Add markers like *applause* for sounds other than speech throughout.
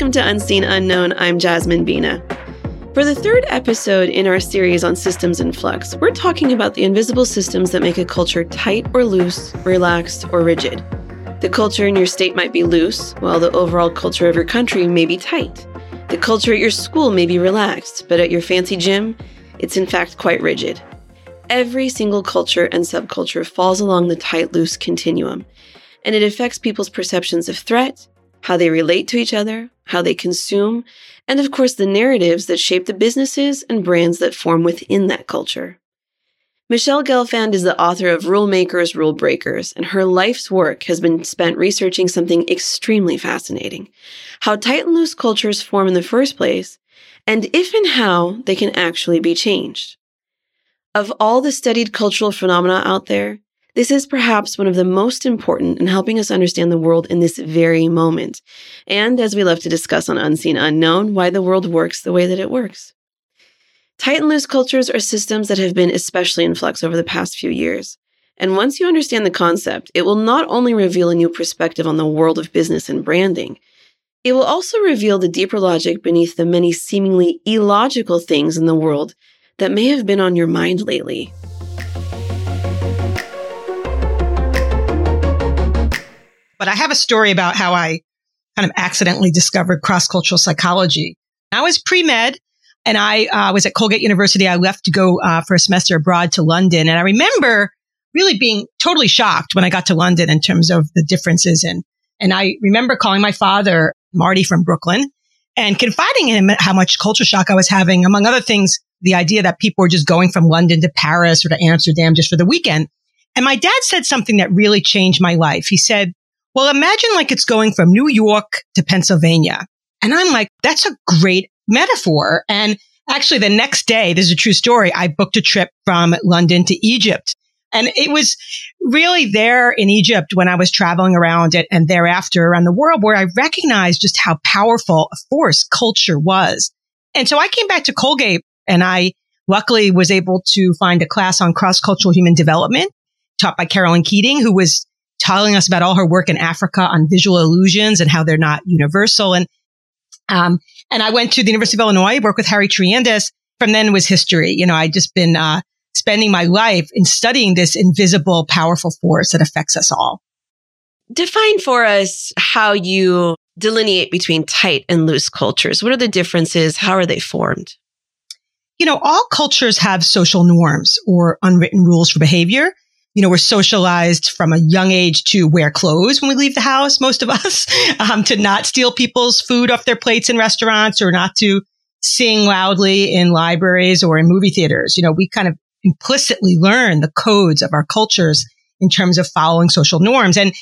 Welcome to Unseen Unknown. I'm Jasmine Bina. For the third episode in our series on systems in flux, we're talking about the invisible systems that make a culture tight or loose, relaxed or rigid. The culture in your state might be loose, while the overall culture of your country may be tight. The culture at your school may be relaxed, but at your fancy gym, it's in fact quite rigid. Every single culture and subculture falls along the tight loose continuum, and it affects people's perceptions of threat, how they relate to each other, how they consume, and of course the narratives that shape the businesses and brands that form within that culture. Michele Gelfand is the author of Rule Makers, Rule Breakers, and her life's work has been spent researching something extremely fascinating how tight and loose cultures form in the first place, and if and how they can actually be changed. Of all the studied cultural phenomena out there, this is perhaps one of the most important in helping us understand the world in this very moment. And as we love to discuss on Unseen Unknown, why the world works the way that it works. Tight and loose cultures are systems that have been especially in flux over the past few years. And once you understand the concept, it will not only reveal a new perspective on the world of business and branding, it will also reveal the deeper logic beneath the many seemingly illogical things in the world that may have been on your mind lately. But I have a story about how I kind of accidentally discovered cross cultural psychology. I was pre med and I uh, was at Colgate University. I left to go uh, for a semester abroad to London. And I remember really being totally shocked when I got to London in terms of the differences. And, and I remember calling my father, Marty from Brooklyn, and confiding in him how much culture shock I was having, among other things, the idea that people were just going from London to Paris or to Amsterdam just for the weekend. And my dad said something that really changed my life. He said, well, imagine like it's going from New York to Pennsylvania. And I'm like, that's a great metaphor. And actually the next day, this is a true story. I booked a trip from London to Egypt. And it was really there in Egypt when I was traveling around it and thereafter around the world where I recognized just how powerful a force culture was. And so I came back to Colgate and I luckily was able to find a class on cross cultural human development taught by Carolyn Keating, who was telling us about all her work in Africa on visual illusions and how they're not universal. And um, and I went to the University of Illinois, worked with Harry Triandis. From then was history. You know, I'd just been uh, spending my life in studying this invisible, powerful force that affects us all. Define for us how you delineate between tight and loose cultures. What are the differences? How are they formed? You know, all cultures have social norms or unwritten rules for behavior you know, we're socialized from a young age to wear clothes when we leave the house, most of us, *laughs* um, to not steal people's food off their plates in restaurants or not to sing loudly in libraries or in movie theaters. You know, we kind of implicitly learn the codes of our cultures in terms of following social norms. And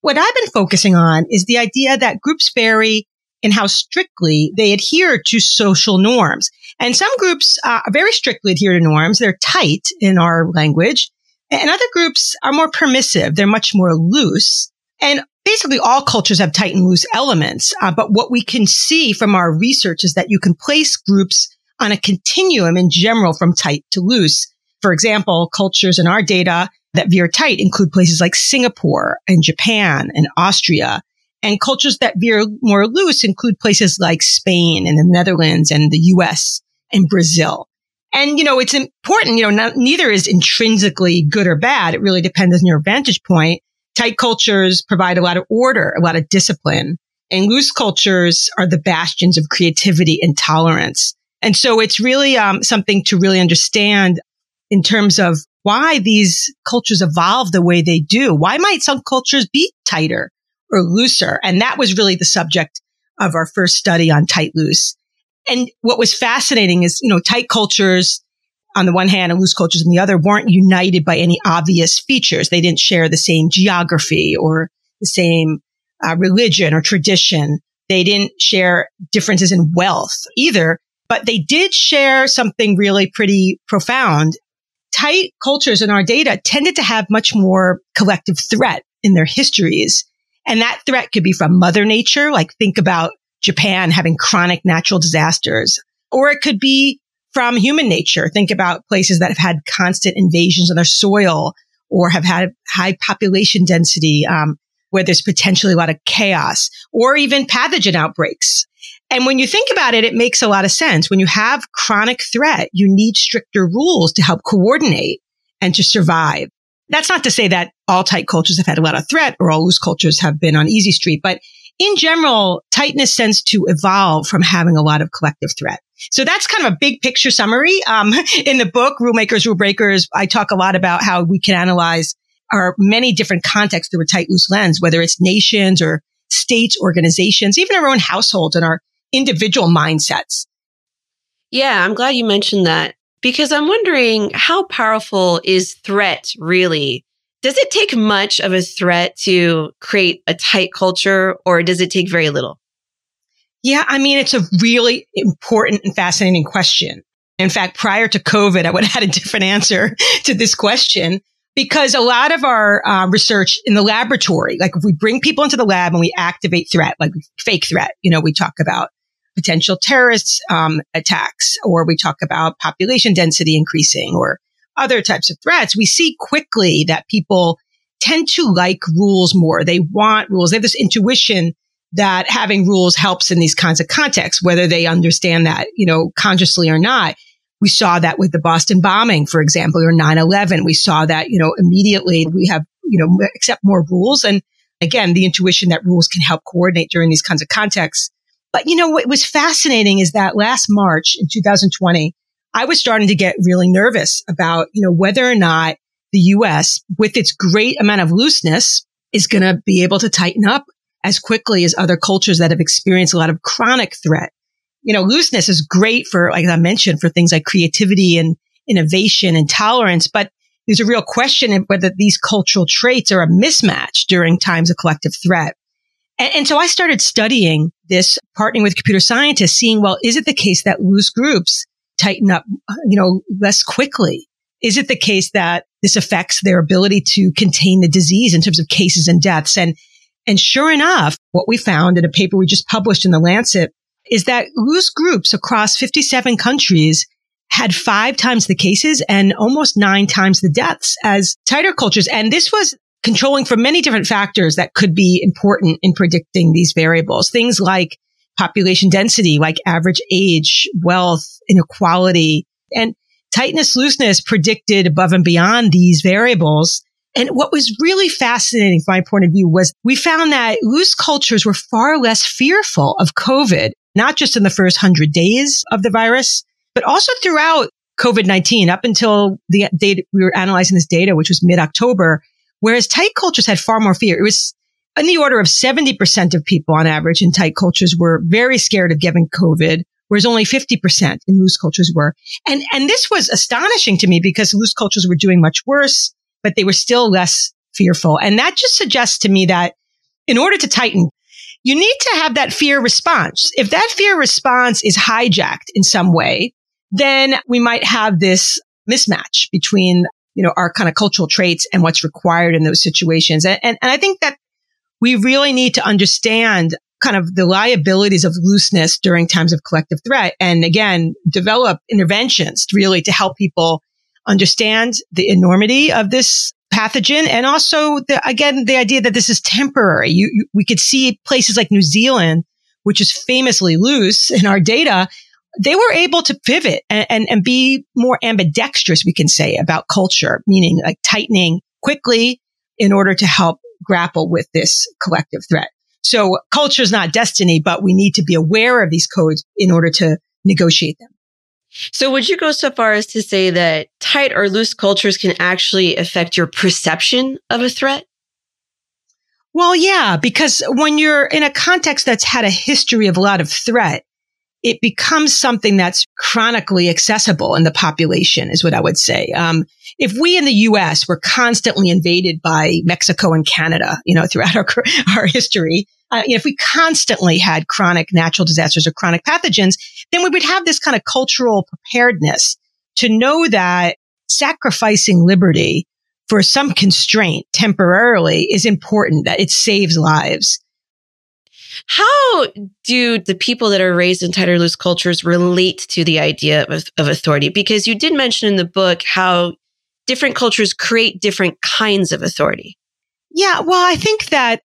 what I've been focusing on is the idea that groups vary in how strictly they adhere to social norms. And some groups uh, very strictly adhere to norms. They're tight in our language. And other groups are more permissive. They're much more loose. And basically all cultures have tight and loose elements. Uh, but what we can see from our research is that you can place groups on a continuum in general from tight to loose. For example, cultures in our data that veer tight include places like Singapore and Japan and Austria. And cultures that veer more loose include places like Spain and the Netherlands and the US and Brazil. And, you know, it's important, you know, not, neither is intrinsically good or bad. It really depends on your vantage point. Tight cultures provide a lot of order, a lot of discipline. And loose cultures are the bastions of creativity and tolerance. And so it's really um, something to really understand in terms of why these cultures evolve the way they do. Why might some cultures be tighter or looser? And that was really the subject of our first study on tight loose. And what was fascinating is, you know, tight cultures on the one hand and loose cultures on the other weren't united by any obvious features. They didn't share the same geography or the same uh, religion or tradition. They didn't share differences in wealth either, but they did share something really pretty profound. Tight cultures in our data tended to have much more collective threat in their histories. And that threat could be from mother nature. Like think about Japan having chronic natural disasters. Or it could be from human nature. Think about places that have had constant invasions on their soil or have had high population density, um, where there's potentially a lot of chaos or even pathogen outbreaks. And when you think about it, it makes a lot of sense. When you have chronic threat, you need stricter rules to help coordinate and to survive. That's not to say that all tight cultures have had a lot of threat or all loose cultures have been on easy street, but in general, tightness tends to evolve from having a lot of collective threat. So that's kind of a big picture summary. Um, *laughs* in the book, Rule Makers, Rule Breakers, I talk a lot about how we can analyze our many different contexts through a tight, loose lens, whether it's nations or states, organizations, even our own households and our individual mindsets. Yeah, I'm glad you mentioned that because I'm wondering how powerful is threat really? Does it take much of a threat to create a tight culture or does it take very little? Yeah, I mean, it's a really important and fascinating question. In fact, prior to COVID, I would have had a different answer *laughs* to this question because a lot of our uh, research in the laboratory, like if we bring people into the lab and we activate threat, like fake threat, you know, we talk about potential terrorist um, attacks, or we talk about population density increasing, or other types of threats, we see quickly that people tend to like rules more. They want rules. They have this intuition that having rules helps in these kinds of contexts, whether they understand that, you know, consciously or not. We saw that with the Boston bombing, for example, or 9-11. We saw that, you know, immediately we have, you know, accept more rules. And again, the intuition that rules can help coordinate during these kinds of contexts. But, you know, what was fascinating is that last March in 2020, I was starting to get really nervous about, you know, whether or not the US with its great amount of looseness is going to be able to tighten up as quickly as other cultures that have experienced a lot of chronic threat. You know, looseness is great for, like I mentioned, for things like creativity and innovation and tolerance, but there's a real question of whether these cultural traits are a mismatch during times of collective threat. And, and, so I started studying this, partnering with computer scientists, seeing, well, is it the case that loose groups tighten up, uh, you know, less quickly? Is it the case that this affects their ability to contain the disease in terms of cases and deaths? And and sure enough, what we found in a paper we just published in the Lancet is that loose groups across 57 countries had five times the cases and almost nine times the deaths as tighter cultures. And this was controlling for many different factors that could be important in predicting these variables. Things like population density, like average age, wealth, inequality, and tightness, looseness predicted above and beyond these variables and what was really fascinating from my point of view was we found that loose cultures were far less fearful of COVID, not just in the first hundred days of the virus, but also throughout COVID-19 up until the date we were analyzing this data, which was mid-October, whereas tight cultures had far more fear. It was in the order of 70% of people on average in tight cultures were very scared of getting COVID, whereas only 50% in loose cultures were. And, and this was astonishing to me because loose cultures were doing much worse but they were still less fearful. And that just suggests to me that in order to tighten, you need to have that fear response. If that fear response is hijacked in some way, then we might have this mismatch between, you know, our kind of cultural traits and what's required in those situations. And, and, and I think that we really need to understand kind of the liabilities of looseness during times of collective threat. And again, develop interventions really to help people understand the enormity of this pathogen and also the, again the idea that this is temporary you, you, we could see places like new zealand which is famously loose in our data they were able to pivot and, and, and be more ambidextrous we can say about culture meaning like tightening quickly in order to help grapple with this collective threat so culture is not destiny but we need to be aware of these codes in order to negotiate them so would you go so far as to say that tight or loose cultures can actually affect your perception of a threat? Well, yeah, because when you're in a context that's had a history of a lot of threat, it becomes something that's chronically accessible in the population is what I would say. Um, if we in the U.S. were constantly invaded by Mexico and Canada, you know, *laughs* throughout our, our history, uh, you know, if we constantly had chronic natural disasters or chronic pathogens, then we would have this kind of cultural preparedness to know that sacrificing liberty for some constraint temporarily is important, that it saves lives. How do the people that are raised in tighter loose cultures relate to the idea of, of authority? Because you did mention in the book how different cultures create different kinds of authority. Yeah, well, I think that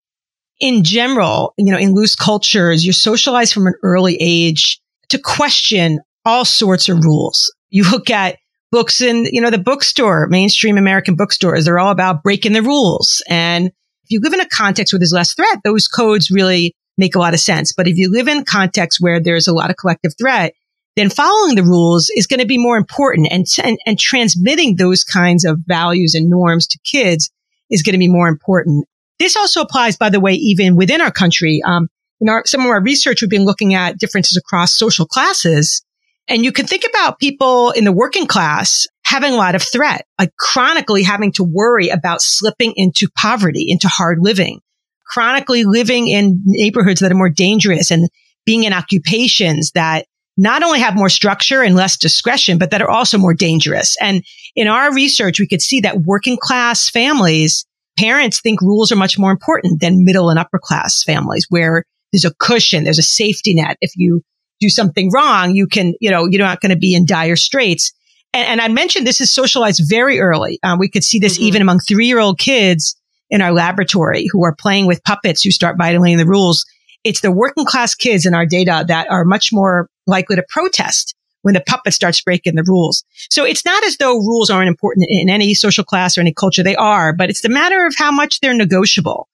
in general, you know, in loose cultures, you're socialized from an early age to question all sorts of rules. You look at books in, you know, the bookstore, mainstream American bookstores, they're all about breaking the rules. And if you live in a context where there's less threat, those codes really make a lot of sense. But if you live in context where there's a lot of collective threat, then following the rules is going to be more important and, and, and transmitting those kinds of values and norms to kids is going to be more important. This also applies, by the way, even within our country. Um, in our, some of our research, we've been looking at differences across social classes. And you can think about people in the working class having a lot of threat, like chronically having to worry about slipping into poverty, into hard living, chronically living in neighborhoods that are more dangerous and being in occupations that not only have more structure and less discretion, but that are also more dangerous. And in our research, we could see that working class families, parents think rules are much more important than middle and upper class families where there's a cushion, there's a safety net. If you do something wrong, you can, you know, you're not going to be in dire straits. And, and, I mentioned this is socialized very early. Uh, we could see this mm-hmm. even among three year old kids in our laboratory who are playing with puppets who start violating the rules. It's the working class kids in our data that are much more likely to protest when the puppet starts breaking the rules. So it's not as though rules aren't important in any social class or any culture. They are, but it's the matter of how much they're negotiable.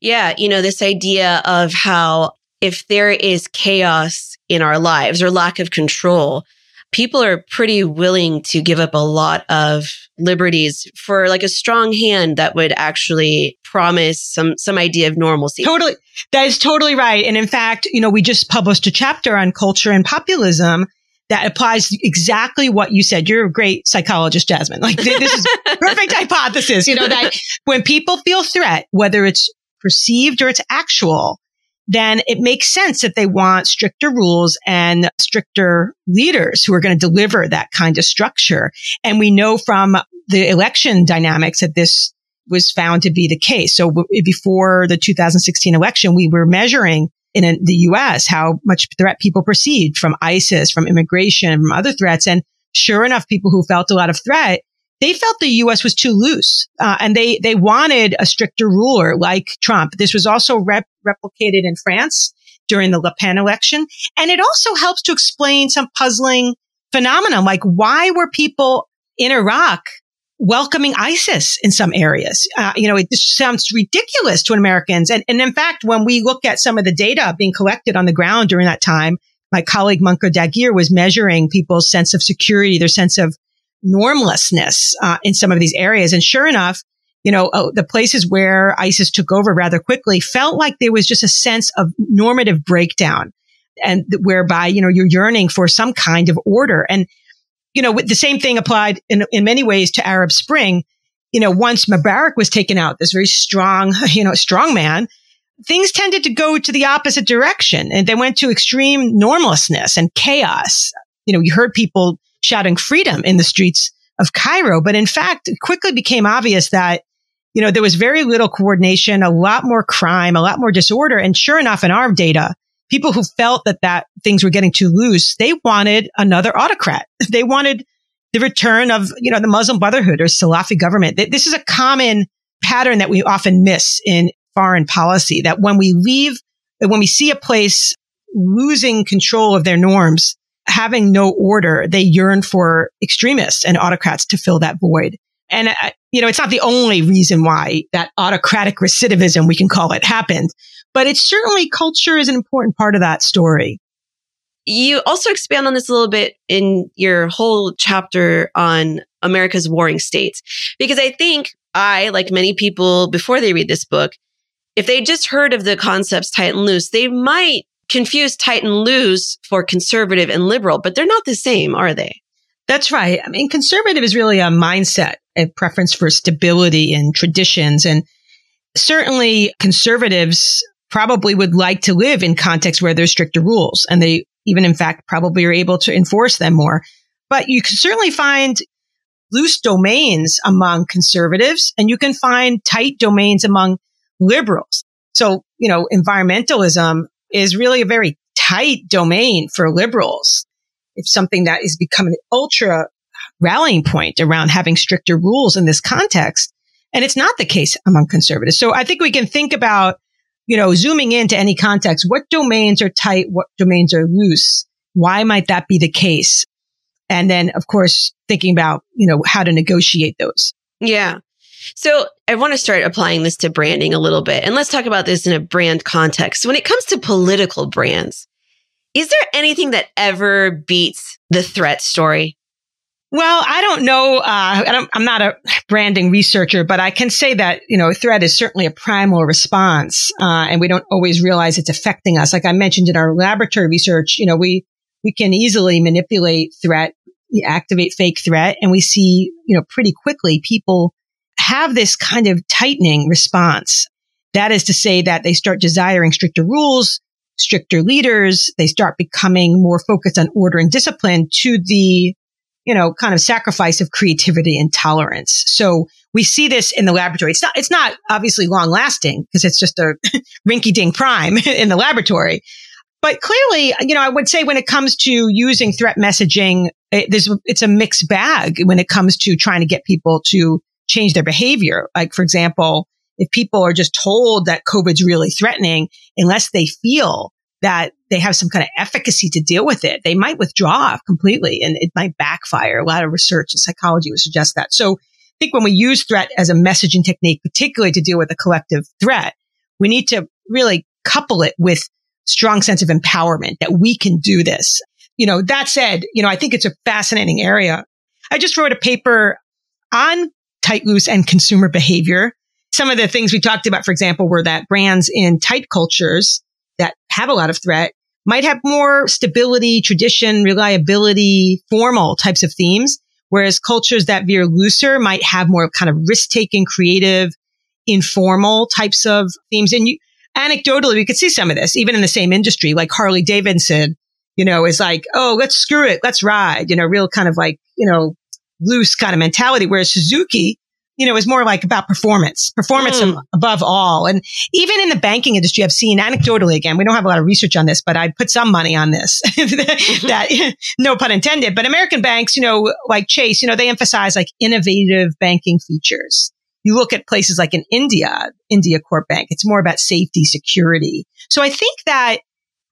Yeah. You know, this idea of how if there is chaos in our lives or lack of control, people are pretty willing to give up a lot of liberties for like a strong hand that would actually promise some some idea of normalcy. Totally. That is totally right. And in fact, you know, we just published a chapter on culture and populism that applies exactly what you said. You're a great psychologist, Jasmine. Like this is *laughs* perfect hypothesis, you know, that *laughs* when people feel threat, whether it's perceived or it's actual, then it makes sense that they want stricter rules and stricter leaders who are going to deliver that kind of structure. And we know from the election dynamics that this was found to be the case. So before the 2016 election, we were measuring in the US how much threat people perceived from ISIS, from immigration, from other threats. And sure enough, people who felt a lot of threat they felt the U.S. was too loose, uh, and they they wanted a stricter ruler like Trump. This was also rep- replicated in France during the Le Pen election, and it also helps to explain some puzzling phenomena, like why were people in Iraq welcoming ISIS in some areas? Uh, you know, it just sounds ridiculous to Americans, and and in fact, when we look at some of the data being collected on the ground during that time. My colleague Munqith Dagher was measuring people's sense of security, their sense of normlessness uh, in some of these areas. And sure enough, you know, uh, the places where ISIS took over rather quickly felt like there was just a sense of normative breakdown and whereby, you know, you're yearning for some kind of order. And, you know, the same thing applied in, in many ways to Arab Spring. You know, once Mubarak was taken out, this very strong, *laughs* you know, strong man, things tended to go to the opposite direction and they went to extreme normlessness and chaos. You know, you heard people shouting freedom in the streets of Cairo. But in fact, it quickly became obvious that, you know, there was very little coordination, a lot more crime, a lot more disorder. And sure enough, in our data, people who felt that that things were getting too loose, they wanted another autocrat. *laughs* They wanted the return of, you know, the Muslim Brotherhood or Salafi government. This is a common pattern that we often miss in foreign policy that when we leave, when we see a place losing control of their norms, having no order, they yearn for extremists and autocrats to fill that void. And, uh, you know, it's not the only reason why that autocratic recidivism, we can call it, happened, but it's certainly culture is an important part of that story. You also expand on this a little bit in your whole chapter on America's warring states, because I think I, like many people before they read this book, if they just heard of the concepts tight and loose, they might confuse tight and loose for conservative and liberal, but they're not the same, are they? That's right. I mean, conservative is really a mindset, a preference for stability and traditions. And certainly conservatives probably would like to live in contexts where there's stricter rules. And they even, in fact, probably are able to enforce them more. But you can certainly find loose domains among conservatives and you can find tight domains among liberals. So, you know, environmentalism is really a very tight domain for liberals. It's something that is becoming an ultra rallying point around having stricter rules in this context. And it's not the case among conservatives. So I think we can think about you know, zooming into any context, what domains are tight? What domains are loose? Why might that be the case? And then, of course, thinking about, you know, how to negotiate those. Yeah. So I want to start applying this to branding a little bit. And let's talk about this in a brand context. When it comes to political brands, is there anything that ever beats the threat story? Well, I don't know. Uh, I am not a branding researcher, but I can say that, you know, threat is certainly a primal response. Uh, and we don't always realize it's affecting us. Like I mentioned in our laboratory research, you know, we, we can easily manipulate threat, activate fake threat, and we see, you know, pretty quickly people have this kind of tightening response. That is to say that they start desiring stricter rules, stricter leaders. They start becoming more focused on order and discipline to the, you know, kind of sacrifice of creativity and tolerance. So we see this in the laboratory. It's not, it's not obviously long lasting because it's just a *laughs* rinky dink prime *laughs* in the laboratory. But clearly, you know, I would say when it comes to using threat messaging, it, it's a mixed bag when it comes to trying to get people to change their behavior. Like, for example, if people are just told that COVID's really threatening, unless they feel that they have some kind of efficacy to deal with it, they might withdraw completely and it might backfire. A lot of research in psychology would suggest that. So I think when we use threat as a messaging technique, particularly to deal with a collective threat, we need to really couple it with strong sense of empowerment that we can do this. You know, that said, you know, I think it's a fascinating area. I just wrote a paper on tight, loose and consumer behavior. Some of the things we talked about, for example, were that brands in tight cultures that have a lot of threat might have more stability, tradition, reliability, formal types of themes. Whereas cultures that veer looser might have more kind of risk taking, creative, informal types of themes. And you, anecdotally, we could see some of this even in the same industry, like Harley Davidson, you know, is like, oh, let's screw it. Let's ride, you know, real kind of like, you know, loose kind of mentality. Whereas Suzuki, you know, is more like about performance, performance mm. above all. And even in the banking industry, I've seen anecdotally again, we don't have a lot of research on this, but I put some money on this *laughs* that *laughs* no pun intended, but American banks, you know, like Chase, you know, they emphasize like innovative banking features. You look at places like in India, India Corp Bank, it's more about safety, security. So I think that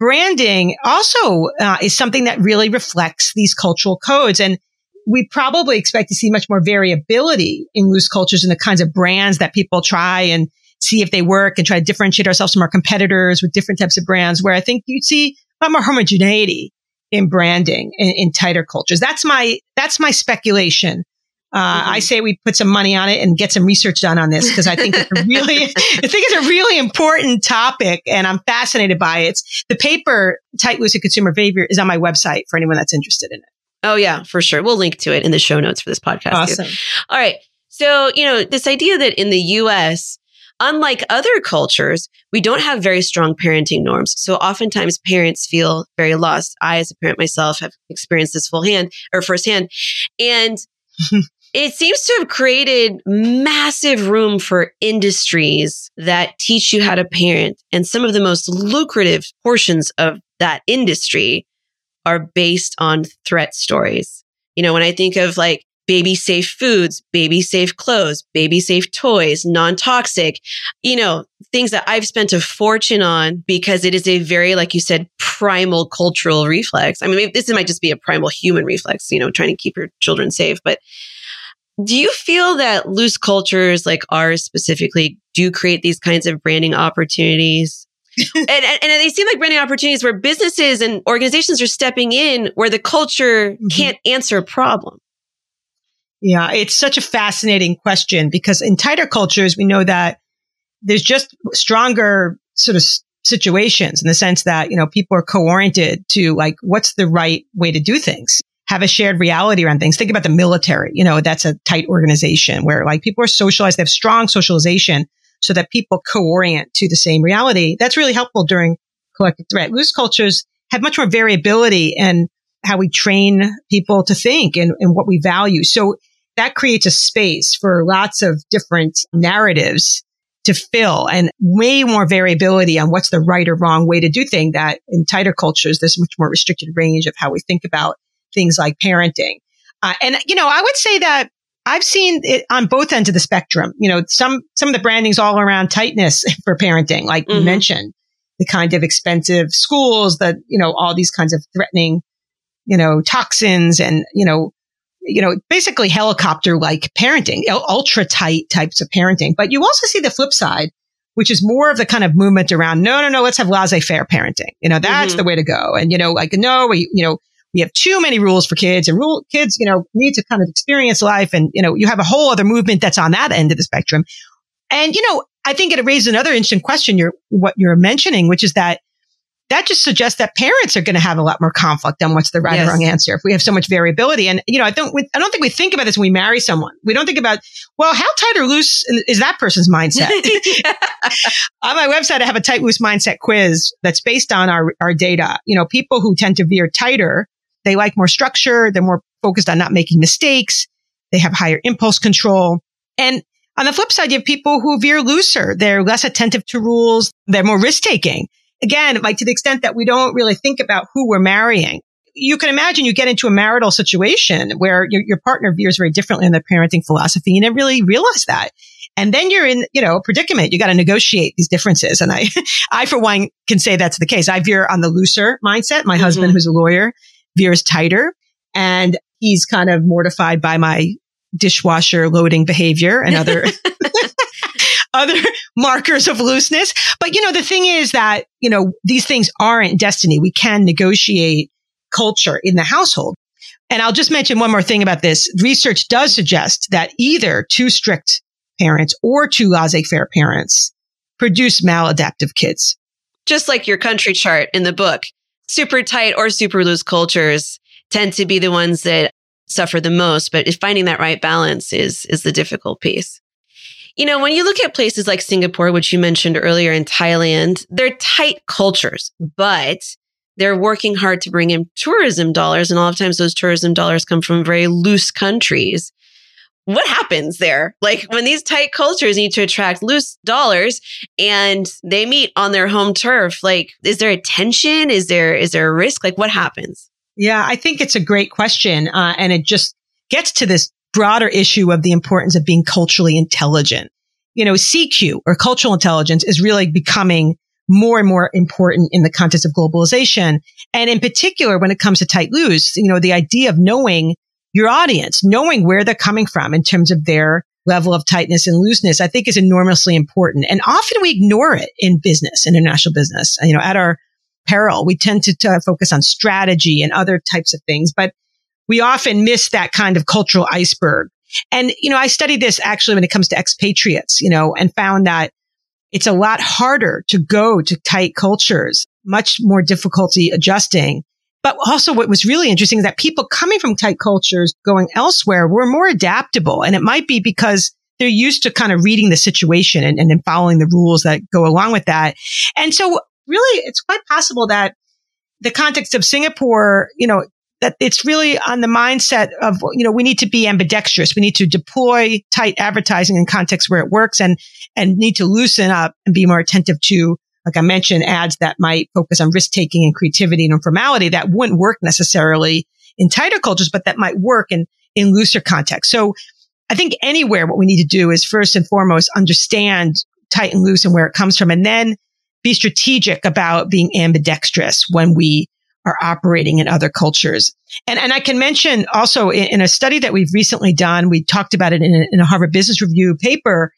branding also uh, is something that really reflects these cultural codes. And we probably expect to see much more variability in loose cultures and the kinds of brands that people try and see if they work and try to differentiate ourselves from our competitors with different types of brands where I think you'd see a lot more homogeneity in branding in, in tighter cultures. That's my, that's my speculation. Uh, mm-hmm. I say we put some money on it and get some research done on this because I think it's a really, *laughs* I think it's a really important topic and I'm fascinated by it. It's, the paper, Tight Loose Consumer Behavior is on my website for anyone that's interested in it. Oh, yeah, for sure. We'll link to it in the show notes for this podcast. Awesome. Too. All right. So, you know, this idea that in the US, unlike other cultures, we don't have very strong parenting norms. So oftentimes parents feel very lost. I, as a parent myself, have experienced this full hand or firsthand. And *laughs* it seems to have created massive room for industries that teach you how to parent. And some of the most lucrative portions of that industry are based on threat stories. You know, when I think of like baby safe foods, baby safe clothes, baby safe toys, non toxic, you know, things that I've spent a fortune on because it is a very, like you said, primal cultural reflex. I mean, this might just be a primal human reflex, you know, trying to keep your children safe. But do you feel that loose cultures like ours specifically do create these kinds of branding opportunities *laughs* and, and, and, they seem like branding opportunities where businesses and organizations are stepping in where the culture mm-hmm. can't answer a problem. Yeah, it's such a fascinating question because in tighter cultures, we know that there's just stronger sort of situations in the sense that, you know, people are co-oriented to like, what's the right way to do things? Have a shared reality around things. Think about the military. You know, that's a tight organization where like people are socialized. They have strong socialization so that people co-orient to the same reality. That's really helpful during collective threat. Loose cultures have much more variability in how we train people to think and, and what we value. So that creates a space for lots of different narratives to fill and way more variability on what's the right or wrong way to do things that in tighter cultures, there's much more restricted range of how we think about things like parenting. Uh, and, you know, I would say that I've seen it on both ends of the spectrum. You know, some, some of the branding's all around tightness *laughs* for parenting, like mm-hmm. you mentioned, the kind of expensive schools that, you know, all these kinds of threatening, you know, toxins and, you know, you know, basically helicopter like parenting, ultra tight types of parenting. But you also see the flip side, which is more of the kind of movement around, no, no, no, let's have laissez faire parenting. You know, that's mm-hmm. the way to go. And, you know, like, no, we, you know, we have too many rules for kids and rule kids, you know, need to kind of experience life. And, you know, you have a whole other movement that's on that end of the spectrum. And, you know, I think it raises another interesting question you're, what you're mentioning, which is that that just suggests that parents are going to have a lot more conflict on what's the right yes. or wrong answer if we have so much variability. And you know, I don't, we, I don't think we think about this when we marry someone. We don't think about, well, how tight or loose is that person's mindset? *laughs* on my website, I have a tight loose mindset quiz that's based on our our data. You know, people who tend to veer tighter, they like more structure. They're more focused on not making mistakes. They have higher impulse control. And on the flip side, you have people who veer looser. They're less attentive to rules. They're more risk taking again, like to the extent that we don't really think about who we're marrying. You can imagine you get into a marital situation where your, your partner veers very differently in their parenting philosophy. And you didn't really realize that. And then you're in, you know, a predicament. You got to negotiate these differences. And I, *laughs* I for one can say that's the case. I veer on the looser mindset. My mm-hmm. husband, who's a lawyer, veers tighter and he's kind of mortified by my dishwasher loading behavior and other *laughs* *laughs* other markers of looseness. But, you know, the thing is that, you know, these things aren't destiny. We can negotiate culture in the household. And I'll just mention one more thing about this. Research does suggest that either too strict parents or too laissez-faire parents produce maladaptive kids. Just like your country chart in the book, super tight or super loose cultures tend to be the ones that suffer the most, but finding that right balance is, is the difficult piece. You know, when you look at places like Singapore, which you mentioned earlier in Thailand, they're tight cultures, but they're working hard to bring in tourism dollars. And a lot of times those tourism dollars come from very loose countries. What happens there? Like when these tight cultures need to attract loose dollars and they meet on their home turf, like is there a tension? Is there, is there a risk? Like what happens? Yeah, I think it's a great question. Uh, and it just gets to this broader issue of the importance of being culturally intelligent. You know, CQ or cultural intelligence is really becoming more and more important in the context of globalization. And in particular, when it comes to tight loose, you know, the idea of knowing your audience, knowing where they're coming from in terms of their level of tightness and looseness, I think is enormously important. And often we ignore it in business, international business. You know, at our peril, we tend to, to focus on strategy and other types of things. But we often miss that kind of cultural iceberg. And, you know, I studied this actually when it comes to expatriates, you know, and found that it's a lot harder to go to tight cultures, much more difficulty adjusting. But also what was really interesting is that people coming from tight cultures going elsewhere were more adaptable. And it might be because they're used to kind of reading the situation and, and then following the rules that go along with that. And so really it's quite possible that the context of Singapore, you know, that it's really on the mindset of, you know, we need to be ambidextrous. We need to deploy tight advertising in contexts where it works and, and need to loosen up and be more attentive to, like I mentioned, ads that might focus on risk taking and creativity and informality that wouldn't work necessarily in tighter cultures, but that might work in, in looser contexts. So I think anywhere what we need to do is first and foremost understand tight and loose and where it comes from and then be strategic about being ambidextrous when we are operating in other cultures. And, and I can mention also in, in a study that we've recently done, we talked about it in a, in a Harvard Business Review paper.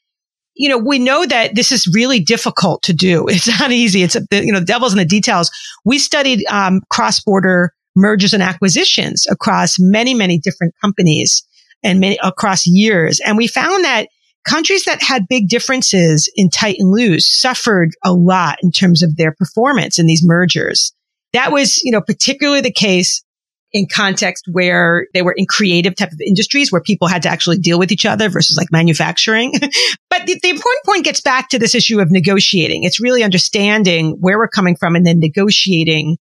You know, we know that this is really difficult to do. *laughs* It's not easy. It's, a, you know, the devil's in the details. We studied um, cross-border mergers and acquisitions across many, many different companies and many across years. And we found that countries that had big differences in tight and loose suffered a lot in terms of their performance in these mergers. That was, you know, particularly the case in context where they were in creative type of industries where people had to actually deal with each other versus like manufacturing. *laughs* but the, the, important point gets back to this issue of negotiating. It's really understanding where we're coming from and then negotiating,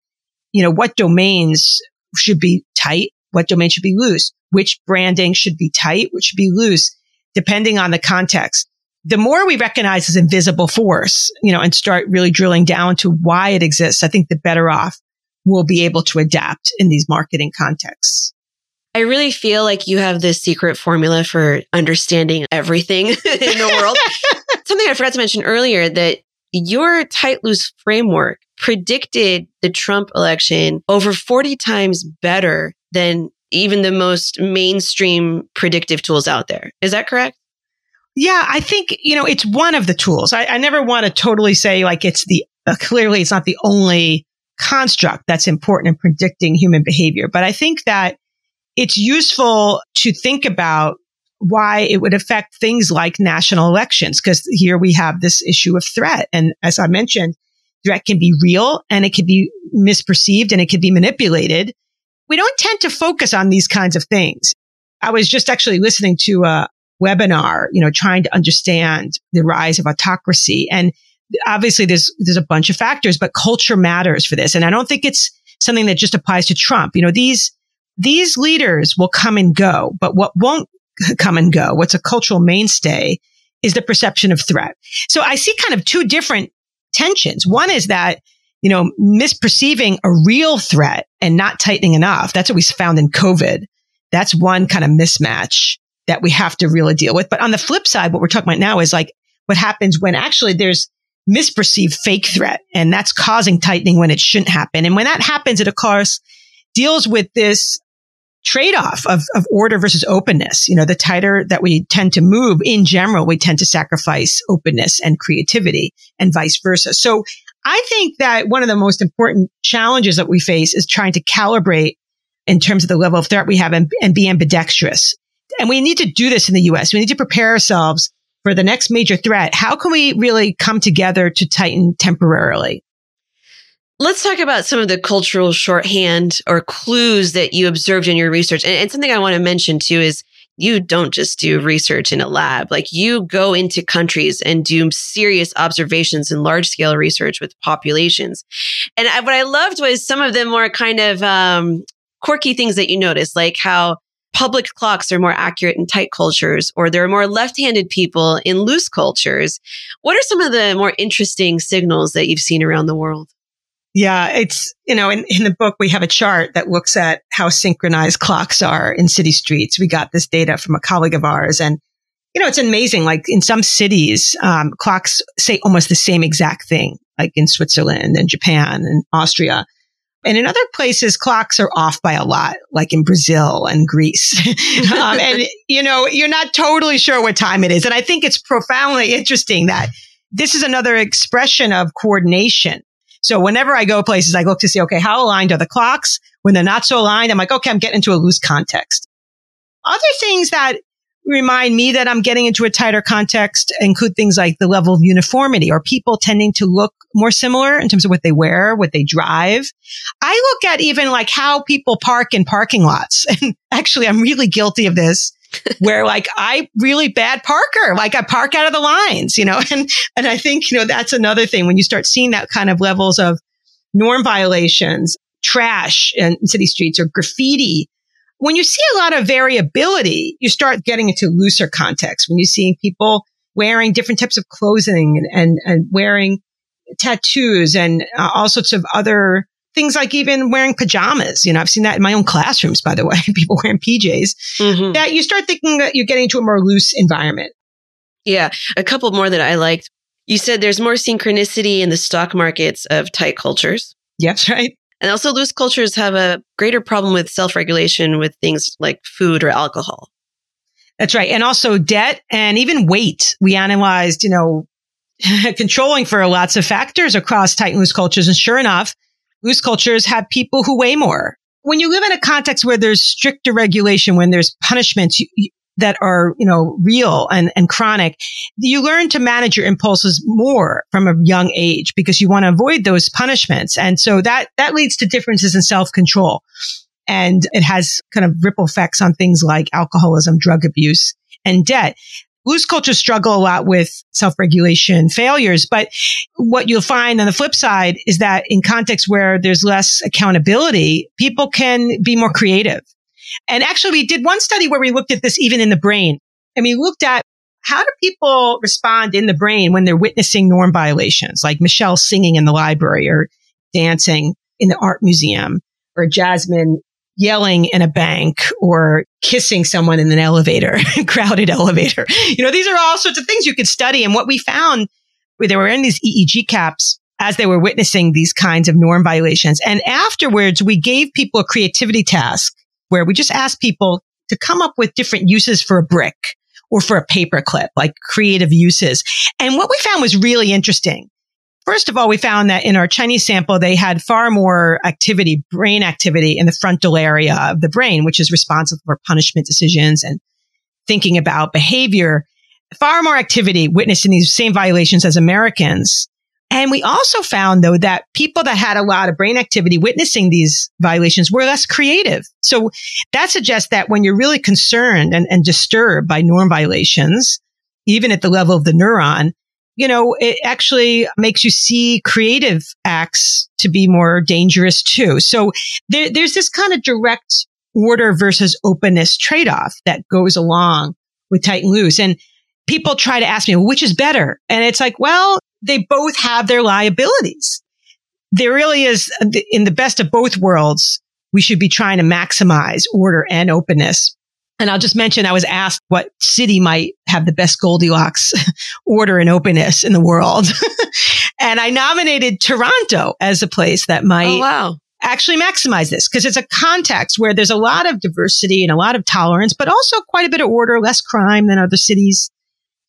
you know, what domains should be tight, what domain should be loose, which branding should be tight, which should be loose, depending on the context the more we recognize this invisible force, you know, and start really drilling down to why it exists, I think the better off we'll be able to adapt in these marketing contexts. I really feel like you have this secret formula for understanding everything *laughs* in the world. *laughs* Something I forgot to mention earlier that your tight loose framework predicted the Trump election over 40 times better than even the most mainstream predictive tools out there. Is that correct? Yeah, I think, you know, it's one of the tools. I, I never want to totally say like it's the, uh, clearly it's not the only construct that's important in predicting human behavior. But I think that it's useful to think about why it would affect things like national elections. Cause here we have this issue of threat. And as I mentioned, threat can be real and it can be misperceived and it can be manipulated. We don't tend to focus on these kinds of things. I was just actually listening to a webinar, you know, trying to understand the rise of autocracy. And obviously there's, there's a bunch of factors, but culture matters for this. And I don't think it's something that just applies to Trump. You know, these, these leaders will come and go, but what won't *laughs* come and go, what's a cultural mainstay is the perception of threat. So I see kind of two different tensions. One is that, you know, misperceiving a real threat and not tightening enough. That's what we found in COVID. That's one kind of mismatch that we have to really deal with. But on the flip side, what we're talking about now is like what happens when actually there's misperceived fake threat and that's causing tightening when it shouldn't happen. And when that happens, it of course deals with this trade-off of, of order versus openness. You know, the tighter that we tend to move in general, we tend to sacrifice openness and creativity and vice versa. So I think that one of the most important challenges that we face is trying to calibrate in terms of the level of threat we have and, and be ambidextrous. And we need to do this in the US. We need to prepare ourselves for the next major threat. How can we really come together to tighten temporarily? Let's talk about some of the cultural shorthand or clues that you observed in your research. And, and, something I want to mention too is you don't just do research in a lab. Like you go into countries and do serious observations and large scale research with populations. And I, what I loved was some of them were kind of um, quirky things that you noticed, like how public clocks are more accurate in tight cultures, or there are more left handed people in loose cultures. What are some of the more interesting signals that you've seen around the world? Yeah, it's, you know, in, in the book, we have a chart that looks at how synchronized clocks are in city streets. We got this data from a colleague of ours and, you know, it's amazing. Like in some cities, um, clocks say almost the same exact thing, like in Switzerland and Japan and Austria. And in other places, clocks are off by a lot, like in Brazil and Greece. *laughs* um, and, you know, you're not totally sure what time it is. And I think it's profoundly interesting that this is another expression of coordination so whenever I go places, I look to see, okay, how aligned are the clocks? When they're not so aligned, I'm like, okay, I'm getting into a loose context. Other things that remind me that I'm getting into a tighter context include things like the level of uniformity or people tending to look more similar in terms of what they wear, what they drive. I look at even like how people park in parking lots. *laughs* And actually, I'm really guilty of this *laughs* where like I really bad parker, like I park out of the lines, you know, *laughs* and, and I think, you know, that's another thing when you start seeing that kind of levels of norm violations, trash in city streets or graffiti. When you see a lot of variability, you start getting into looser context when you're seeing people wearing different types of clothing and, and, and wearing tattoos and uh, all sorts of other things like even wearing pajamas. You know, I've seen that in my own classrooms, by the way, *laughs* people wearing PJs. Mm-hmm. That you start thinking that you're getting into a more loose environment. Yeah. A couple more that I liked. You said there's more synchronicity in the stock markets of tight cultures. Yes, right. And also loose cultures have a greater problem with self-regulation with things like food or alcohol. That's right. And also debt and even weight. We analyzed, you know, *laughs* controlling for lots of factors across tight and loose cultures. And sure enough, loose cultures have people who weigh more. When you live in a context where there's stricter regulation, when there's punishments that are, you know, real and, and chronic, you learn to manage your impulses more from a young age because you want to avoid those punishments. And so that, that leads to differences in self control. And it has kind of ripple effects on things like alcoholism, drug abuse, and debt loose cultures struggle a lot with self-regulation failures. But what you'll find on the flip side is that in contexts where there's less accountability, people can be more creative. And actually we did one study where we looked at this even in the brain. And we looked at how do people respond in the brain when they're witnessing norm violations, like Michele singing in the library or dancing in the art museum or Jasmine yelling in a bank or kissing someone in an elevator, *laughs* crowded elevator. You know, these are all sorts of things you could study. And what we found, they were in these EEG caps as they were witnessing these kinds of norm violations. And afterwards, we gave people a creativity task where we just asked people to come up with different uses for a brick or for a paperclip, like creative uses. And what we found was really interesting. First of all, we found that in our Chinese sample, they had far more activity, brain activity in the frontal area of the brain, which is responsible for punishment decisions and thinking about behavior. Far more activity witnessed in these same violations as Americans. And we also found though that people that had a lot of brain activity witnessing these violations were less creative. So that suggests that when you're really concerned and, and disturbed by norm violations, even at the level of the neuron, you know, it actually makes you see creative acts to be more dangerous too. So there, there's this kind of direct order versus openness trade off that goes along with tight and loose. And people try to ask me, well, which is better? And it's like, well, they both have their liabilities. There really is, in the best of both worlds, we should be trying to maximize order and openness. And I'll just mention I was asked what city might have the best Goldilocks *laughs* order and openness in the world. *laughs* and I nominated Toronto as a place that might oh, wow. actually maximize this because it's a context where there's a lot of diversity and a lot of tolerance, but also quite a bit of order, less crime than other cities.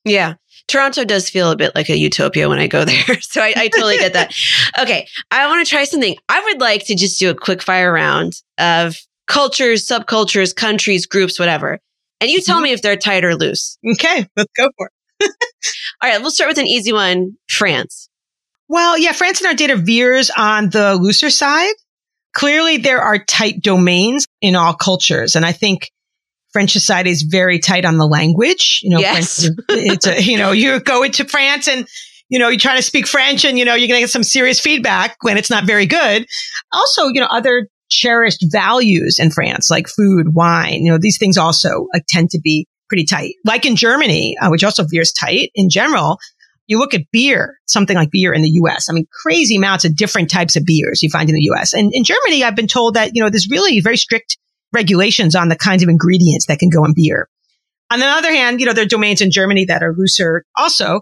Yeah. Toronto does feel a bit like a utopia when I go *laughs* there. So I, I totally get that. *laughs* Okay. I want to try something. I would like to just do a quick fire round of cultures, subcultures, countries, groups, whatever. And you tell mm-hmm. me if they're tight or loose. Okay. Let's go for it. *laughs* All right. We'll start with an easy one France. Well, yeah, France in our data veers on the looser side. Clearly, there are tight domains in all cultures. And I think French society is very tight on the language. You know, yes. French, it's a, *laughs* you know, you go into France and, you know, you're trying to speak French and, you know, you're going to get some serious feedback when it's not very good. Also, you know, other cherished values in France, like food, wine, you know, these things also like, tend to be pretty tight. Like in Germany, uh, which also veers tight in general, you look at beer, something like beer in the US. I mean, crazy amounts of different types of beers you find in the US. And in Germany, I've been told that, you know, there's really very strict regulations on the kinds of ingredients that can go in beer. On the other hand, you know, there are domains in Germany that are looser also.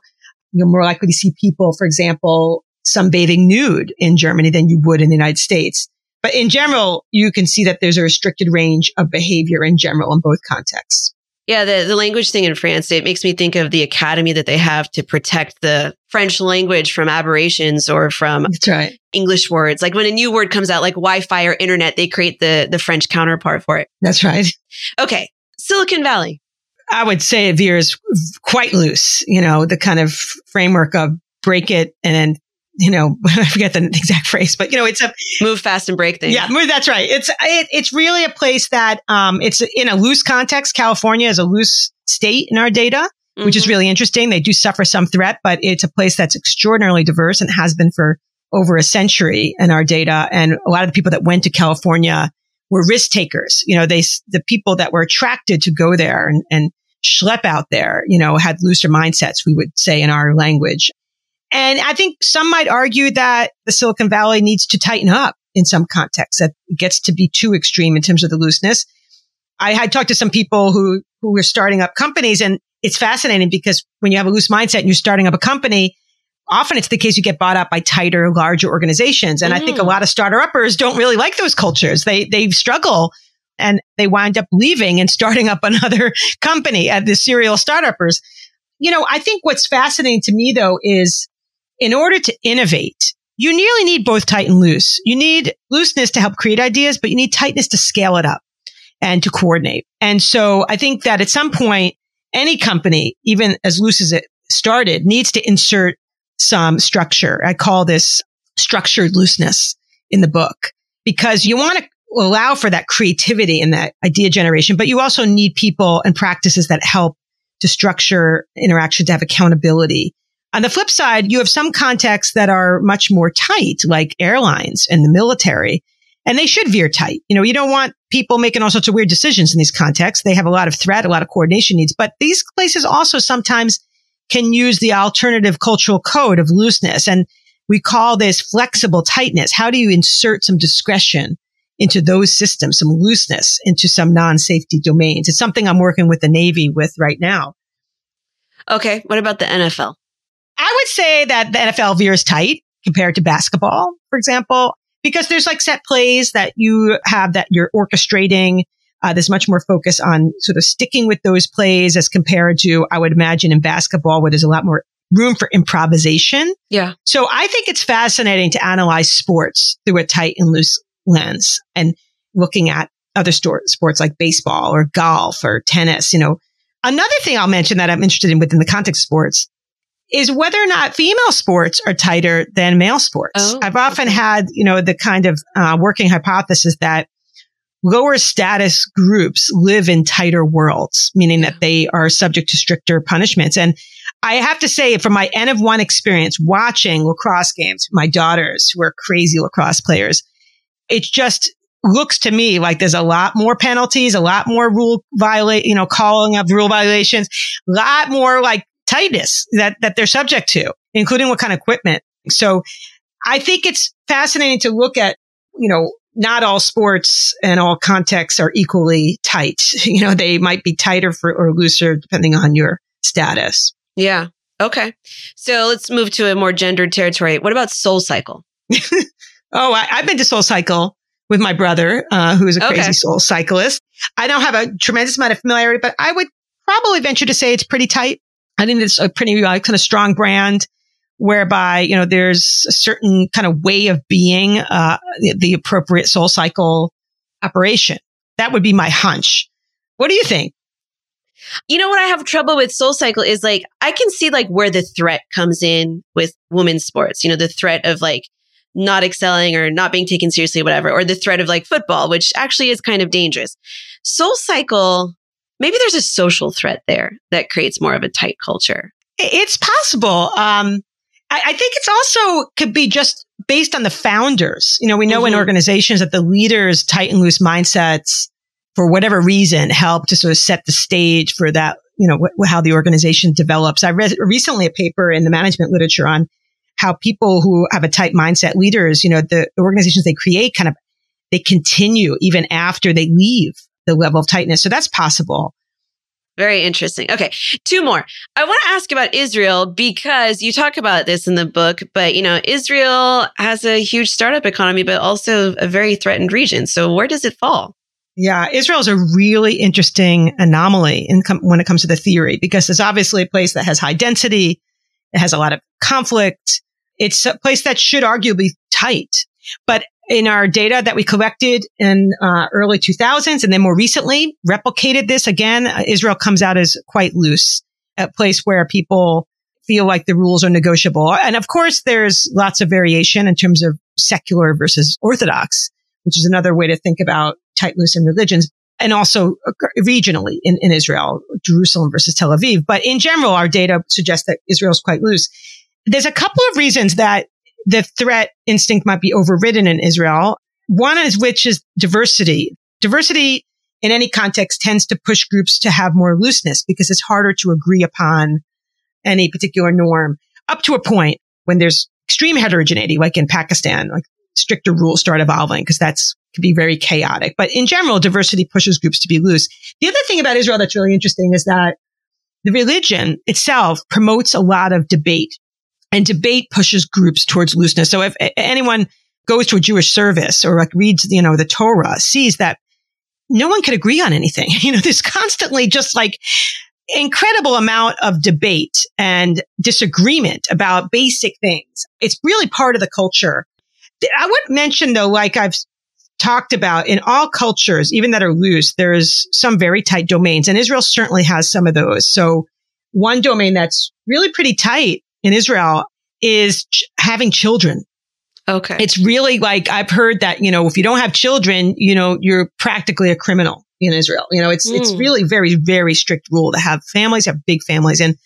You're more likely to see people, for example, sunbathing nude in Germany than you would in the United States. But in general, you can see that there's a restricted range of behavior in general in both contexts. Yeah, the, the language thing in France, it makes me think of the academy that they have to protect the French language from aberrations or from That's right. English words. Like when a new word comes out, like Wi-Fi or internet, they create the, the French counterpart for it. That's right. Okay. Silicon Valley. I would say it veers quite loose, you know, the kind of framework of break it and then you know, *laughs* I forget the exact *laughs* phrase, but you know, it's a move fast and break things. Yeah, that's right. It's it, it's really a place that um, it's in a loose context. California is a loose state in our data, mm-hmm. which is mm-hmm. really interesting. They do suffer some threat, but it's a place that's extraordinarily diverse and has been for over a century in our data. And a lot of the people that went to California were risk takers. You know, they the people that were attracted to go there and, and schlep out there, you know, had looser mindsets. We would say in our language. And I think some might argue that the Silicon Valley needs to tighten up in some contexts, that it gets to be too extreme in terms of the looseness. I had talked to some people who, who were starting up companies and it's fascinating because when you have a loose mindset and you're starting up a company, often it's the case you get bought up by tighter, larger organizations. And mm. I think a mm. lot of starter uppers don't really like those cultures. They, they struggle and they wind up leaving and starting up *laughs* another company at the serial startuppers. You know, I think what's fascinating to me though is in order to innovate, you nearly need both tight and loose. You need looseness to help create ideas, but you need tightness to scale it up and to coordinate. And so I think that at some point, any company, even as loose as it started, needs to insert some structure. I call this structured looseness in the book because you want to allow for that creativity and that idea generation, but you also need people and practices that help to structure interaction to have accountability on the flip side, you have some contexts that are much more tight, like airlines and the military, and they should veer tight. You know, you don't want people making all sorts of weird decisions in these contexts. They have a lot of threat, a lot of coordination needs, but these places also sometimes can use the alternative cultural code of looseness. And we call this flexible tightness. How do you insert some discretion into those systems, some looseness into some non-safety domains. It's something I'm working with the Navy with right now. Okay. What about the NFL? I would say that the NFL veers tight compared to basketball, for example, because there's like set plays that you have that you're orchestrating. Uh, there's much more focus on sort of sticking with those plays as compared to, I would imagine, in basketball, where there's a lot more room for improvisation. Yeah. So I think it's fascinating to analyze sports through a tight and loose lens and looking at other sports like baseball or golf or tennis. You know, another thing I'll mention that I'm interested in within the context of sports is whether or not female sports are tighter than male sports. Oh, I've often okay. had, you know, the kind of uh, working hypothesis that lower status groups live in tighter worlds, meaning that they are subject to stricter punishments. And I have to say, from my N of one experience watching lacrosse games, my daughters who are crazy lacrosse players, it just looks to me like there's a lot more penalties, a lot more rule violate, you know, calling of rule violations, a lot more like tightness that, that they're subject to, including what kind of equipment. So I think it's fascinating to look at, you know, not all sports and all contexts are equally tight. *laughs* You know, they might be tighter for, or looser depending on your status. Yeah. Okay. So let's move to a more gendered territory. What about Soul Cycle? *laughs* oh, I, have been to Soul Cycle with my brother, uh, who is a crazy okay. soul cyclist. I don't have a tremendous amount of familiarity, but I would probably venture to say it's pretty tight. I think it's a pretty uh, kind of strong brand whereby, you know, there's a certain kind of way of being, uh, the, the appropriate soul cycle operation. That would be my hunch. What do you think? You know what I have trouble with Soul Cycle is like I can see like where the threat comes in with women's sports. You know, the threat of like not excelling or not being taken seriously, whatever, or the threat of like football, which actually is kind of dangerous. Soul Cycle maybe there's a social threat there that creates more of a tight culture. It's possible. Um, I, I, think it's also could be just based on the founders. You know, we know mm-hmm. in organizations that the leaders' tight and loose mindsets, for whatever reason, help to sort of set the stage for that. You know, wh- how the organization develops. I read recently a paper in the management literature on how people who have a tight mindset leaders, you know, the, the organizations they create kind of they continue even after they leave the level of tightness. So that's possible. Very interesting. Okay, two more. I want to ask about Israel because you talk about this in the book, but you know, Israel has a huge startup economy, but also a very threatened region. So where does it fall? Yeah, Israel is a really interesting anomaly in com- when it comes to the theory because it's obviously a place that has high density, it has a lot of conflict. It's a place that should arguably tight, but in our data that we collected in uh, early 2000s and then more recently replicated this again uh, israel comes out as quite loose a place where people feel like the rules are negotiable. And of course there's lots of variation in terms of secular versus orthodox which is another way to think about tight loose in religions and also uh, regionally in, in israel jerusalem versus tel aviv. But in general our data suggests that israel is quite loose. There's a couple of reasons that the threat instinct might be overridden in Israel. One is which is diversity. Diversity in any context tends to push groups to have more looseness because it's harder to agree upon any particular norm up to a point when there's extreme heterogeneity, like in Pakistan, like stricter rules start evolving because that's could be very chaotic. But in general, diversity pushes groups to be loose. The other thing about Israel that's really interesting is that the religion itself promotes a lot of debate and debate pushes groups towards looseness. So if anyone goes to a Jewish service or like reads, you know, the Torah, sees that no one could agree on anything. *laughs* You know, there's constantly just like incredible amount of debate and disagreement about basic things. It's really part of the culture. I would mention though, like I've talked about in all cultures, even that are loose, there's some very tight domains and Israel certainly has some of those. So one domain that's really pretty tight in Israel is ch- having children. Okay. It's really like I've heard that, you know, if you don't have children, you know, you're practically a criminal in Israel. You know, it's mm. it's really very very strict rule to have families, have big families and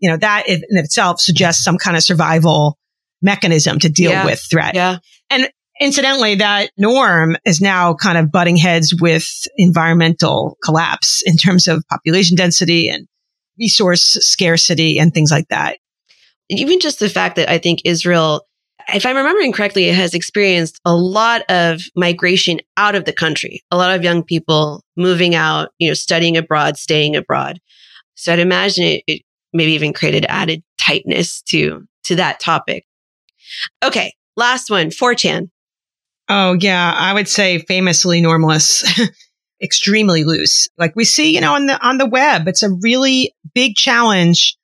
you know, that in itself suggests some kind of survival mechanism to deal yeah. with threat. Yeah. And incidentally, that norm is now kind of butting heads with environmental collapse in terms of population density and resource scarcity and things like that even just the fact that I think Israel if I'm remembering correctly, has experienced a lot of migration out of the country. A lot of young people moving out, you know, studying abroad, staying abroad. So I'd imagine it, it maybe even created added tightness to to that topic. Okay, last one, 4chan. Oh yeah, I would say famously normalist, *laughs* extremely loose. Like we see, you know, on the on the web, it's a really big challenge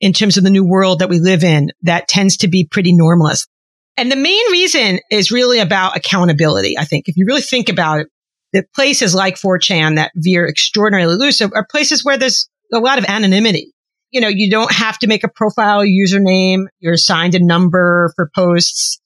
in terms of the new world that we live in that tends to be pretty normalist. And the main reason is really about accountability. I think if you really think about it, the places like 4chan that veer extraordinarily loose are places where there's a lot of anonymity. You know, you don't have to make a profile username. You're assigned a number for posts.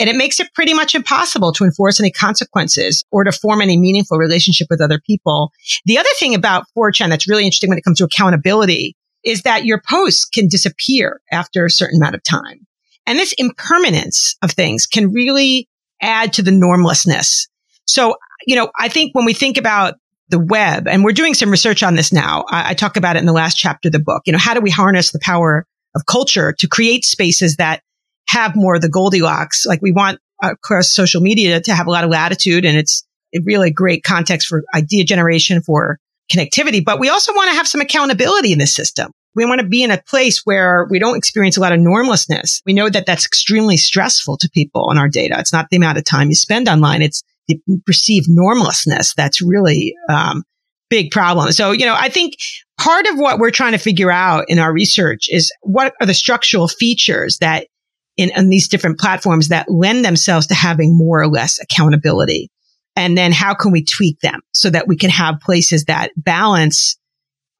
And it makes it pretty much impossible to enforce any consequences or to form any meaningful relationship with other people. The other thing about 4chan that's really interesting when it comes to accountability is that your posts can disappear after a certain amount of time. And this impermanence of things can really add to the normlessness. So, you know, I think when we think about the web, and we're doing some research on this now. I, I, talk about it in the last chapter of the book. You know, how do we harness the power of culture to create spaces that have more of the Goldilocks? Like we want uh, across social media to have a lot of latitude and it's really great context for idea generation, for connectivity, but we also want to have some accountability in the system. We want to be in a place where we don't experience a lot of normlessness. We know that that's extremely stressful to people on our data. It's not the amount of time you spend online. It's the perceived normlessness that's really um, big problem. So, you know, I think part of what we're trying to figure out in our research is what are the structural features that in, in these different platforms that lend themselves to having more or less accountability. And then how can we tweak them so that we can have places that balance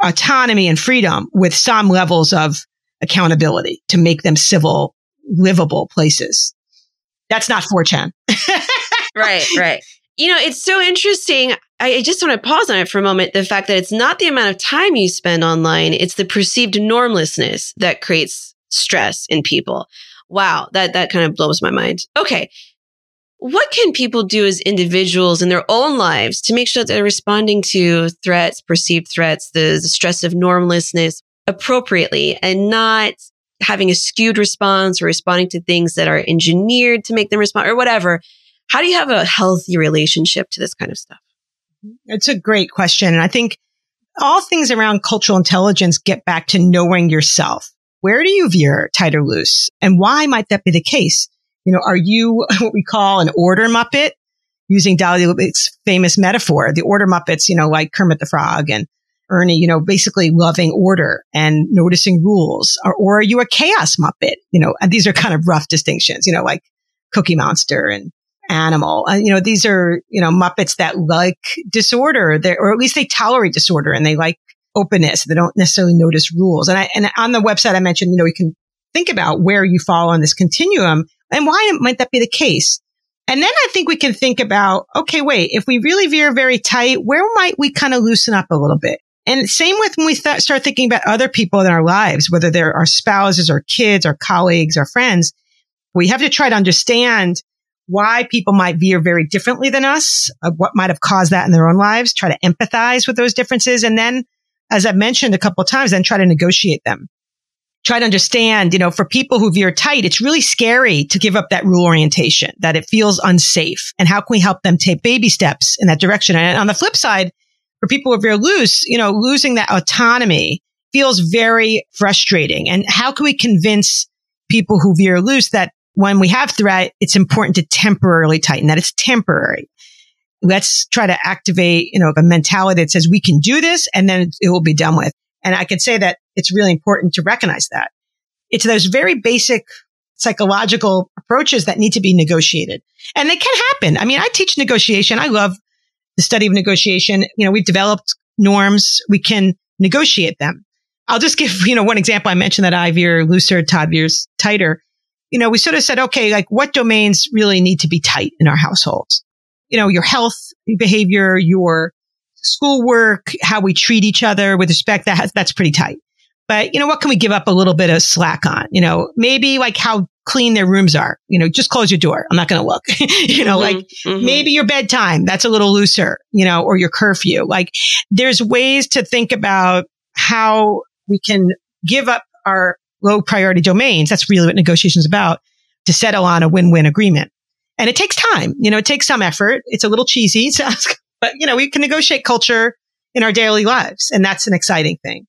autonomy and freedom with some levels of accountability to make them civil, livable places. That's not 4chan. *laughs* right, right. You know, it's so interesting. I just want to pause on it for a moment. The fact that it's not the amount of time you spend online, it's the perceived normlessness that creates stress in people. Wow, that, that kind of blows my mind. Okay. What can people do as individuals in their own lives to make sure that they're responding to threats, perceived threats, the, the stress of normlessness appropriately and not having a skewed response or responding to things that are engineered to make them respond or whatever? How do you have a healthy relationship to this kind of stuff? It's a great question. And I think all things around cultural intelligence get back to knowing yourself. Where do you veer tight or loose? And why might that be the case? You know, are you *laughs* what we call an order Muppet? Using Dahlia Lithwick's famous metaphor, the order Muppets, you know, like Kermit the Frog and Ernie, you know, basically loving order and noticing rules. Or, or are you a chaos Muppet? You know, and these are kind of rough distinctions, you know, like Cookie Monster and Animal. Uh, you know, these are, you know, Muppets that like disorder, or at least they tolerate disorder and they like openness. They don't necessarily notice rules. And I, and on the website, I mentioned, you know, you can think about where you fall on this continuum and why might that be the case? And then I think we can think about, okay, wait, if we really veer very tight, where might we kind of loosen up a little bit? And same with when we th- start thinking about other people in our lives, whether they're our spouses or kids or colleagues or friends, we have to try to understand why people might veer very differently than us, uh, what might have caused that in their own lives, try to empathize with those differences. And then, as I've mentioned a couple of times, then try to negotiate them try to understand, you know, for people who veer tight, it's really scary to give up that rule orientation, that it feels unsafe. And how can we help them take baby steps in that direction? And on the flip side, for people who veer loose, you know, losing that autonomy feels very frustrating. And how can we convince people who veer loose that when we have threat, it's important to temporarily tighten, that it's temporary. Let's try to activate, you know, a mentality that says we can do this and then it will be done with. And I can say that it's really important to recognize that. It's those very basic psychological approaches that need to be negotiated. And they can happen. I mean, I teach negotiation. I love the study of negotiation. You know, we've developed norms. We can negotiate them. I'll just *laughs* give, you know, one example. I mentioned that I veer looser, Todd veers tighter. You know, we sort of said, okay, like what domains really need to be tight in our households? You know, your health behavior, your schoolwork, how we treat each other with respect, that has, that's pretty tight. But, you know, what can we give up a little bit of slack on? You know, maybe like how clean their rooms are. You know, just close your door. I'm not going to look. *laughs* you know, mm-hmm, like mm-hmm. maybe your bedtime, that's a little looser, you know, or your curfew. Like there's ways to think about how we can give up our low priority domains. That's really what negotiation is about to settle on a win-win agreement. And it takes time. You know, it takes some effort. It's a little cheesy, *laughs* but you know, we can negotiate culture in our daily lives. And that's an exciting thing.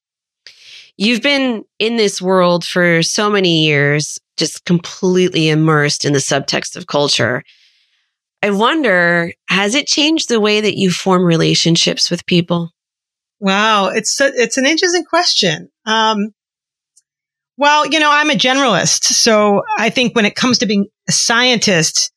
You've been in this world for so many years, just completely immersed in the subtext of culture. I wonder, has it changed the way that you form relationships with people? Wow, it's a, it's an interesting question. Um, well, you know, I'm a generalist, so I think when it comes to being a scientist,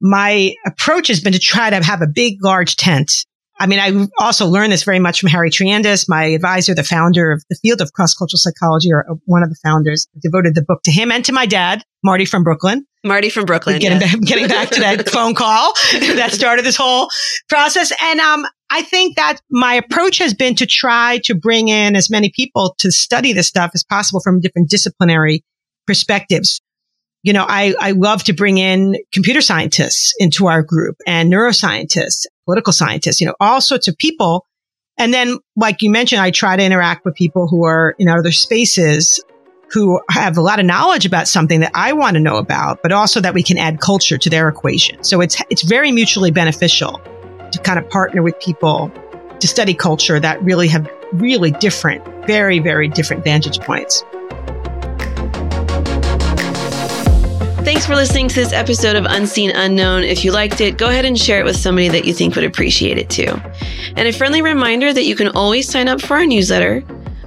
my approach has been to try to have a big, large tent I mean, I also learned this very much from Harry Triandis, my advisor, the founder of the field of cross-cultural psychology, or one of the founders. I devoted the book to him and to my dad, Marty from Brooklyn. Marty from Brooklyn. Getting, yes. back, getting back to that *laughs* phone call that started this whole process. And um, I think that my approach has been to try to bring in as many people to study this stuff as possible from different disciplinary perspectives you know, I, I love to bring in computer scientists into our group and neuroscientists, political scientists, you know, all sorts of people. And then, like you mentioned, I try to interact with people who are in other spaces who have a lot of knowledge about something that I want to know about, but also that we can add culture to their equation. So it's, it's very mutually beneficial to kind of partner with people to study culture that really have really different, very, very different vantage points. Thanks for listening to this episode of Unseen Unknown. If you liked it, go ahead and share it with somebody that you think would appreciate it too. And a friendly reminder that you can always sign up for our newsletter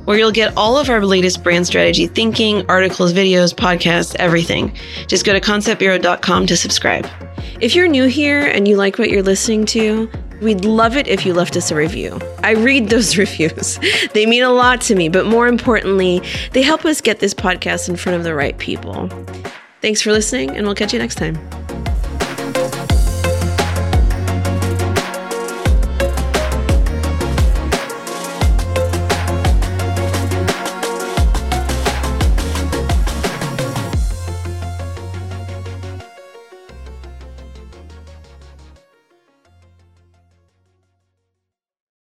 where you'll get all of our latest brand strategy thinking, articles, videos, podcasts, everything. Just go to conceptbureau.com to subscribe. If you're new here and you like what you're listening to, We'd love it if you left us a review. I read *laughs* those reviews. They mean a lot to me, but more importantly, they help us get this podcast in front of the right people. Thanks for listening, and we'll catch you next time.